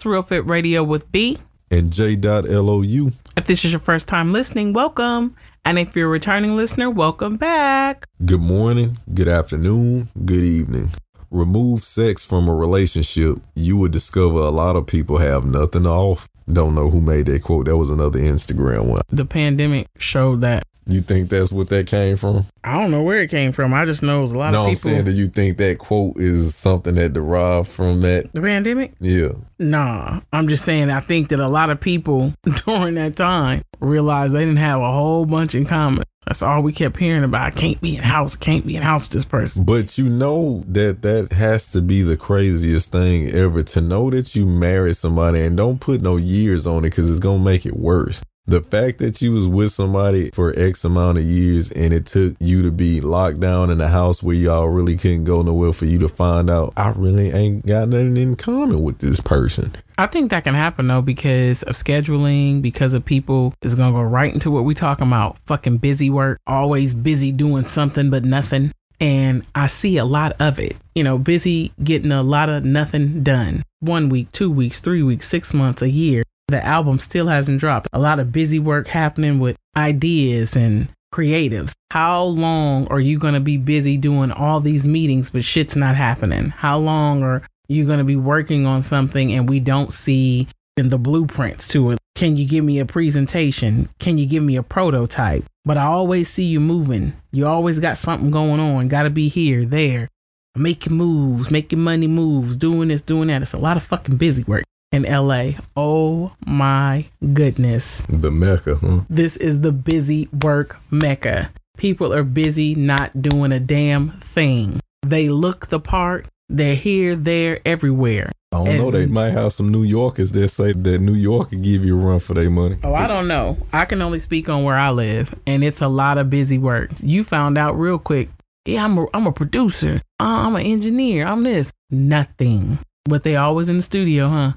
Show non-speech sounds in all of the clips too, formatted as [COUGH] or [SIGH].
It's Real Fit Radio with B and J.LOU. If this is your first time listening, welcome. And if you're a returning listener, welcome back. Good morning, good afternoon, good evening. Remove sex from a relationship, you would discover a lot of people have nothing off. Don't know who made that quote. That was another Instagram one. The pandemic showed that you think that's what that came from? I don't know where it came from. I just know it was a lot no, of people. No, I'm saying, do you think that quote is something that derived from that? The pandemic? Yeah. Nah, I'm just saying, I think that a lot of people [LAUGHS] during that time realized they didn't have a whole bunch in common. That's all we kept hearing about. Can't be in house, can't be in house this person. But you know that that has to be the craziest thing ever to know that you married somebody and don't put no years on it because it's to make it worse. The fact that you was with somebody for X amount of years and it took you to be locked down in a house where y'all really couldn't go nowhere for you to find out I really ain't got nothing in common with this person. I think that can happen though because of scheduling, because of people is gonna go right into what we talking about. Fucking busy work, always busy doing something but nothing. And I see a lot of it. You know, busy getting a lot of nothing done. One week, two weeks, three weeks, six months, a year the album still hasn't dropped. A lot of busy work happening with ideas and creatives. How long are you going to be busy doing all these meetings, but shit's not happening? How long are you going to be working on something and we don't see in the blueprints to it? Can you give me a presentation? Can you give me a prototype? But I always see you moving. You always got something going on. Got to be here, there, making moves, making money moves, doing this, doing that. It's a lot of fucking busy work in LA. Oh my goodness. The Mecca, huh? This is the busy work Mecca. People are busy not doing a damn thing. They look the part. They're here, there, everywhere. I don't and, know. They might have some New Yorkers that say that New York can give you a run for their money. Oh, I don't know. I can only speak on where I live, and it's a lot of busy work. You found out real quick. Yeah, I'm a, I'm a producer. Uh, I'm an engineer. I'm this. Nothing. But they always in the studio, huh?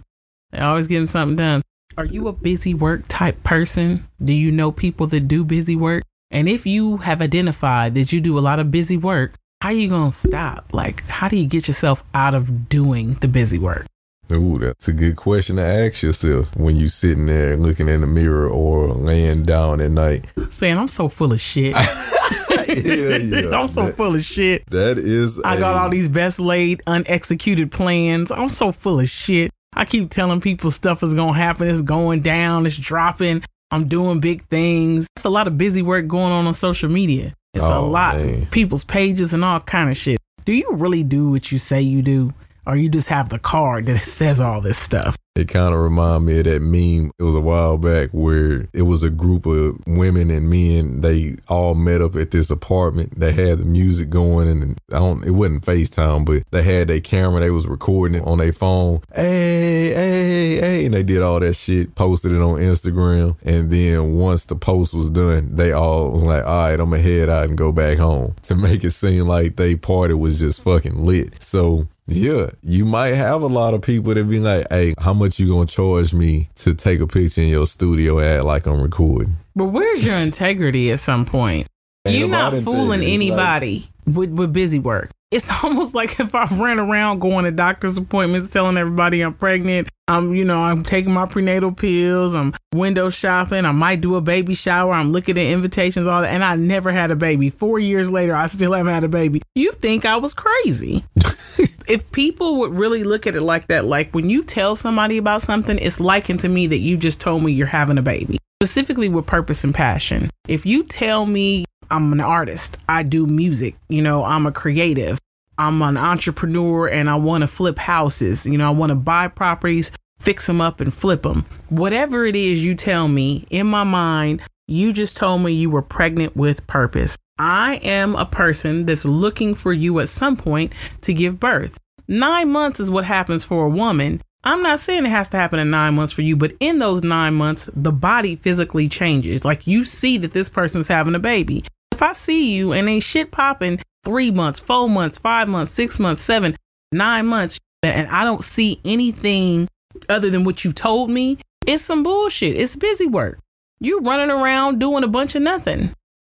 They're always getting something done. Are you a busy work type person? Do you know people that do busy work? And if you have identified that you do a lot of busy work, how are you going to stop? Like, how do you get yourself out of doing the busy work? Ooh, that's a good question to ask yourself when you're sitting there looking in the mirror or laying down at night. Saying, I'm so full of shit. [LAUGHS] yeah, yeah. [LAUGHS] I'm so that, full of shit. That is. I a, got all these best laid, unexecuted plans. I'm so full of shit. I keep telling people stuff is gonna happen. It's going down. It's dropping. I'm doing big things. It's a lot of busy work going on on social media. It's oh, a lot. Man. People's pages and all kind of shit. Do you really do what you say you do? Or you just have the card that [LAUGHS] says all this stuff? It kind of remind me of that meme. It was a while back where it was a group of women and men. They all met up at this apartment. They had the music going, and I don't. It wasn't Facetime, but they had their camera. They was recording it on their phone. Hey, hey, hey, and they did all that shit. Posted it on Instagram, and then once the post was done, they all was like, "All right, I'm gonna head out and go back home." [LAUGHS] To make it seem like they party was just fucking lit. So yeah, you might have a lot of people that be like, "Hey, how much you gonna charge me to take a picture in your studio and act like I'm recording?" But where's your integrity at some point? You're not fooling anybody like, with, with busy work it's [LAUGHS] almost like if I ran around going to doctor's appointments, telling everybody I'm pregnant. I'm, you know, I'm taking my prenatal pills. I'm window shopping. I might do a baby shower. I'm looking at invitations, all that. And I never had a baby. Four years later, I still haven't had a baby. You think I was crazy. [LAUGHS] if people would really look at it like that, like when you tell somebody about something, it's likened to me that you just told me you're having a baby, specifically with purpose and passion. If you tell me I'm an artist. I do music. You know, I'm a creative. I'm an entrepreneur and I want to flip houses. You know, I want to buy properties, fix them up and flip them. Whatever it is you tell me in my mind, you just told me you were pregnant with purpose. I am a person that's looking for you at some point to give birth. Nine months is what happens for a woman. I'm not saying it has to happen in nine months for you, but in those nine months, the body physically changes. Like you see that this person's having a baby. If I see you and ain't shit popping three months, four months, five months, six months, seven, nine months, and I don't see anything other than what you told me, it's some bullshit. It's busy work. You running around doing a bunch of nothing.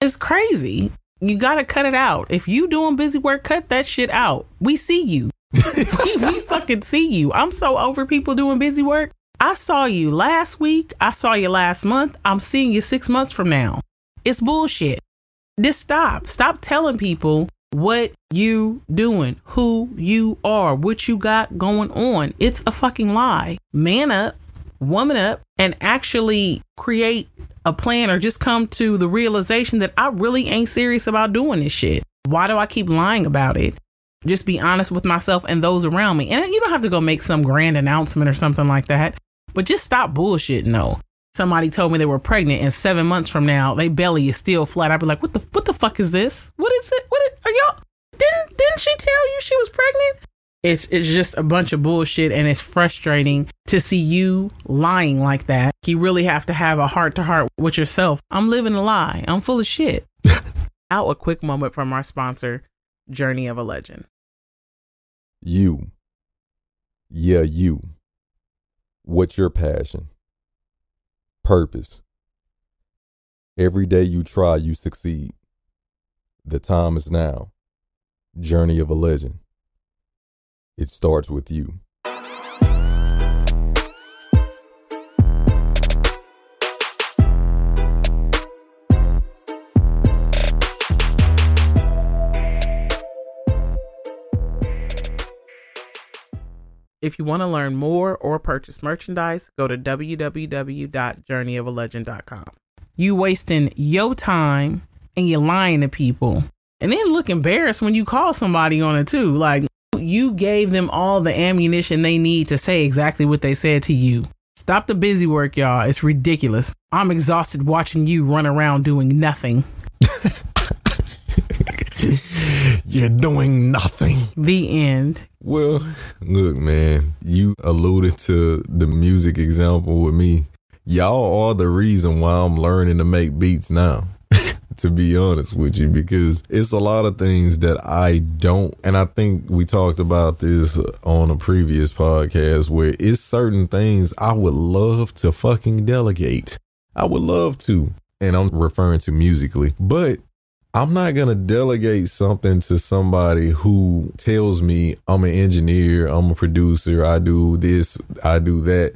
It's crazy. You got to cut it out. If you doing busy work, cut that shit out. We see you. we, we [LAUGHS] fucking see you. I'm so over people doing busy work. I saw you last week. I saw you last month. I'm seeing you six months from now. It's bullshit. Just stop. Stop telling people what you doing, who you are, what you got going on. It's a fucking lie. Man up, woman up, and actually create a plan or just come to the realization that I really ain't serious about doing this shit. Why do I keep lying about it? Just be honest with myself and those around me. And you don't have to go make some grand announcement or something like that, but just stop bullshitting though. Somebody told me they were pregnant and seven months from now, their belly is still flat. I'd be like, what the what the fuck is this? What is it? What is, are y'all didn't didn't she tell you she was pregnant? It's it's just a bunch of bullshit and it's frustrating to see you lying like that. You really have to have a heart to heart with yourself. I'm living a lie. I'm full of shit. [LAUGHS] Out a quick moment from our sponsor, Journey of a Legend. You. Yeah, you. What's your passion? Purpose. Every day you try, you succeed. The time is now. Journey of a Legend. It starts with you. If you want to learn more or purchase merchandise, go to www.journeyofalegend.com. You wasting your time and you're lying to people. And then look embarrassed when you call somebody on it too. Like, you gave them all the ammunition they need to say exactly what they said to you. Stop the busy work, y'all. It's ridiculous. I'm exhausted watching you run around doing nothing. [LAUGHS] You're doing nothing. The end. Well, look, man, you alluded to the music example with me. Y'all are the reason why I'm learning to make beats now to be honest with you, because it's a lot of things that I don't. And I think we talked about this on a previous podcast where it's certain things I would love to fucking delegate. I would love to. And I'm referring to musically, but I'm not going to delegate something to somebody who tells me I'm an engineer, I'm a producer, I do this, I do that.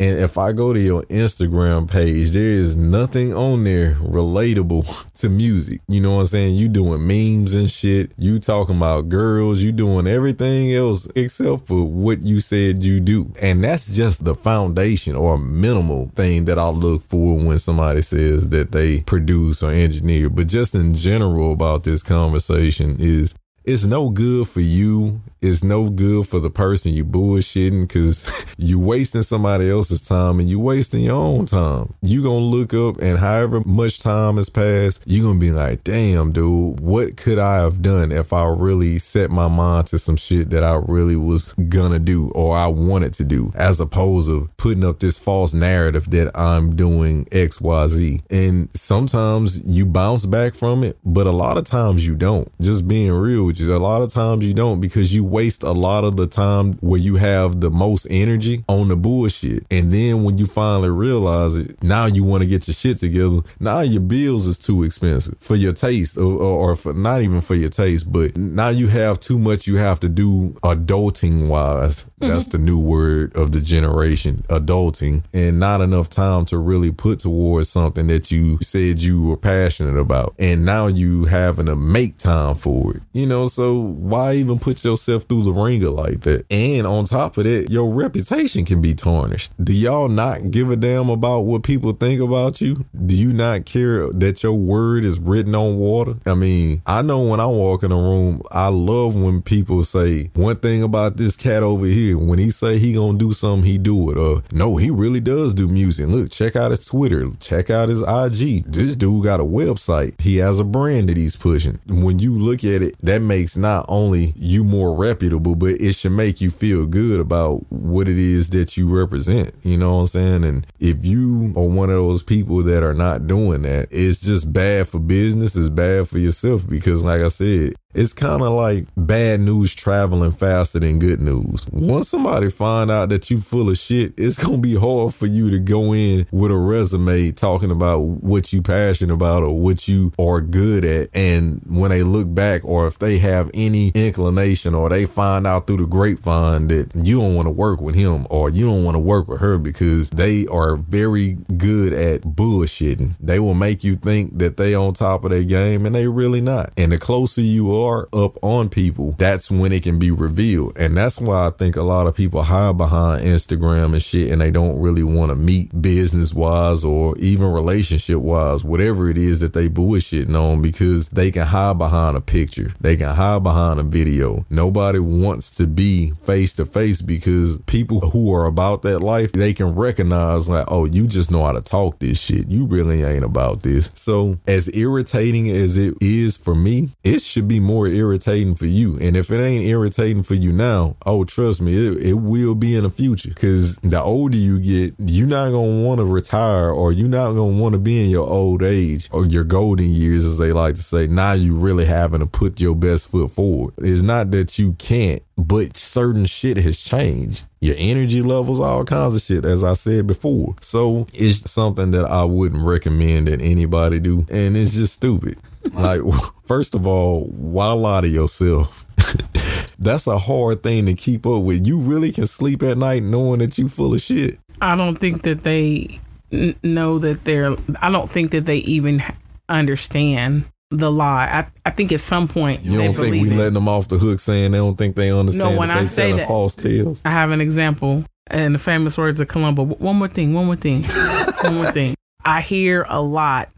And if I go to your Instagram page, there is nothing on there relatable [LAUGHS] to music. You know what I'm saying? You doing memes and shit. You talking about girls. You doing everything else except for what you said you do. And that's just the foundation or minimal thing that I look for when somebody says that they produce or engineer. But just in general about this conversation is it's no good for you. It's no good for the person you bullshitting because [LAUGHS] you wasting somebody else's time and you wasting your own time. You gonna look up and however much time has passed, you gonna be like, damn, dude, what could I have done if I really set my mind to some shit that I really was gonna do or I wanted to do, as opposed to putting up this false narrative that I'm doing X, Y, Z. And sometimes you bounce back from it, but a lot of times you don't. Just being real with a lot of times you don't because you waste a lot of the time where you have the most energy on the bullshit. And then when you finally realize it, now you want to get your shit together. Now your bills is too expensive for your taste or, or, or for not even for your taste, but now you have too much you have to do adulting wise. Mm-hmm. That's the new word of the generation, adulting, and not enough time to really put towards something that you said you were passionate about. And now you having to make time for it. You know, so why even put yourself through the ringer like that? And on top of that, your reputation can be tarnished. Do y'all not give a damn about what people think about you? Do you not care that your word is written on water? I mean, I know when I walk in a room, I love when people say one thing about this cat over here. When he say he gonna do something, he do it. Or no, he really does do music. Look, check out his Twitter, check out his IG. This dude got a website. He has a brand that he's pushing. When you look at it, that makes not only you more reputable, but it should make you feel good about what it is that you represent. You know what I'm saying? And if you are one of those people that are not doing that, it's just bad for business, it's bad for yourself because like I said, it's kind of like bad news traveling faster than good news. Once somebody find out that you full of shit, it's gonna be hard for you to go in with a resume talking about what you passionate about or what you are good at. And when they look back, or if they have any inclination, or they find out through the grapevine that you don't want to work with him or you don't want to work with her because they are very good at bullshitting. They will make you think that they on top of their game and they really not. And the closer you are up on people, that's when it can be revealed. And that's why I think a lot of people hide behind Instagram and shit and they don't really want to meet business wise or even relationship wise, whatever it is that they bullshitting on because they can hide behind a picture. They can hide behind a video. Nobody wants to be face to face because people who are about that life, they can recognize like, oh, you just know how to talk this shit. You really ain't about this. So as irritating as it is for me, it should be more irritating for you. And if it ain't irritating for you now, oh, trust me, it, it will be in the future. Cause the older you get, you're not to want to retire or you're not to want to be in your old age or your golden years, as they like to say. Now you really having to put your best foot forward. It's not that you can't, but certain shit has changed. Your energy levels, all kinds of shit, as I said before. So it's something that I wouldn't recommend that anybody do. And it's just stupid. Like, [LAUGHS] first of all, why lie to yourself? [LAUGHS] That's a hard thing to keep up with. You really can sleep at night knowing that you full of shit. I don't think that they n- know that they're, I don't think that they even understand the lie. I, I think at some point you don't think we it. letting them off the hook saying they don't think they understand. No, when I say that, false tales. I have an example and the famous words of Columbo. One more thing. One more thing. [LAUGHS] one more thing. I hear a lot.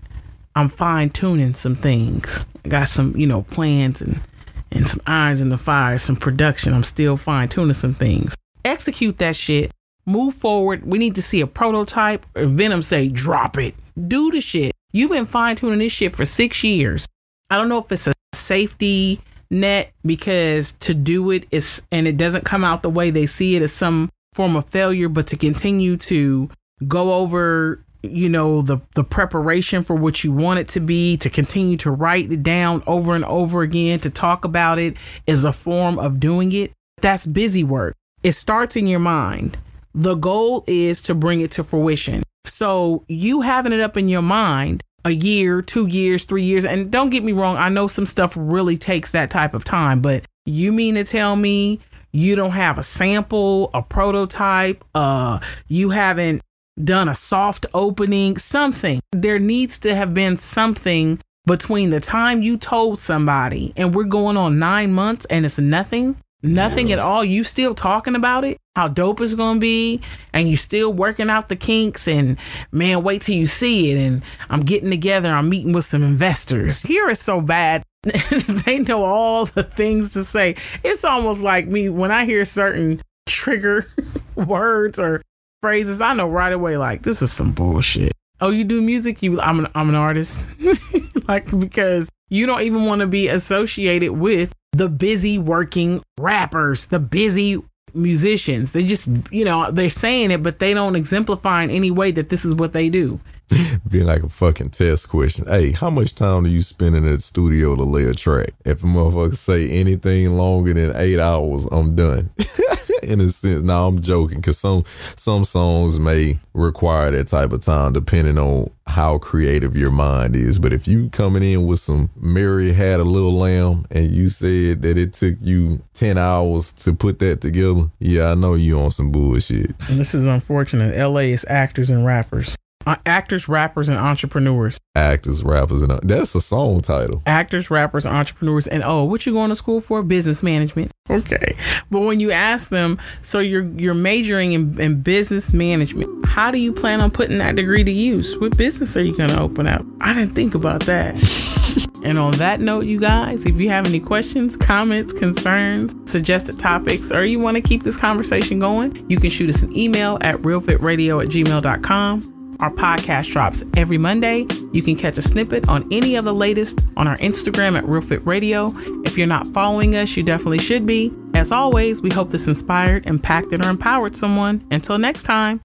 I'm fine tuning some things. I got some, you know, plans and and some irons in the fire, some production. I'm still fine tuning some things. Execute that shit. Move forward. We need to see a prototype. Or Venom say, drop it. Do the shit. You've been fine tuning this shit for six years. I don't know if it's a safety net because to do it is and it doesn't come out the way they see it as some form of failure, but to continue to go over you know the the preparation for what you want it to be to continue to write it down over and over again to talk about it is a form of doing it that's busy work. It starts in your mind. The goal is to bring it to fruition. So you having it up in your mind a year, two years, three years, and don't get me wrong, I know some stuff really takes that type of time, but you mean to tell me you don't have a sample, a prototype, uh, you haven't done a soft opening, something. There needs to have been something between the time you told somebody and we're going on nine months and it's nothing nothing yeah. at all. You still talking about it, how dope it's gonna be, and you still working out the kinks. And man, wait till you see it. And I'm getting together. I'm meeting with some investors. Here is so bad. [LAUGHS] they know all the things to say. It's almost like me when I hear certain trigger [LAUGHS] words or phrases. I know right away, like this is some bullshit. Oh, you do music? You, I'm an, I'm an artist. [LAUGHS] like because you don't even want to be associated with the busy working rappers, the busy musicians. They just, you know, they're saying it, but they don't exemplify in any way that this is what they do. [LAUGHS] Being like a fucking test question. Hey, how much time do you spend in the studio to lay a track? If a motherfucker say anything longer than eight hours, I'm done. [LAUGHS] [LAUGHS] in a sense. Now I'm joking because some some songs may require that type of time depending on how creative your mind is. But if you coming in with some Mary had a little lamb and you said that it took you ten hours to put that together, yeah, I know you on some bullshit. And this is unfortunate. LA is actors and rappers. Uh, actors, rappers, and entrepreneurs. Actors, rappers, and uh, that's a song title. Actors, rappers, entrepreneurs, and oh, what you going to school for? Business management. Okay, but when you ask them, so you're you're majoring in, in business management. How do you plan on putting that degree to use? What business are you going to open up? I didn't think about that. [LAUGHS] And on that note, you guys, if you have any questions, comments, concerns, suggested topics, or you want to keep this conversation going, you can shoot us an email at realfitradio at gmail.com. Our podcast drops every Monday. You can catch a snippet on any of the latest on our Instagram at RealFit Radio. If you're not following us, you definitely should be. As always, we hope this inspired, impacted, or empowered someone. Until next time.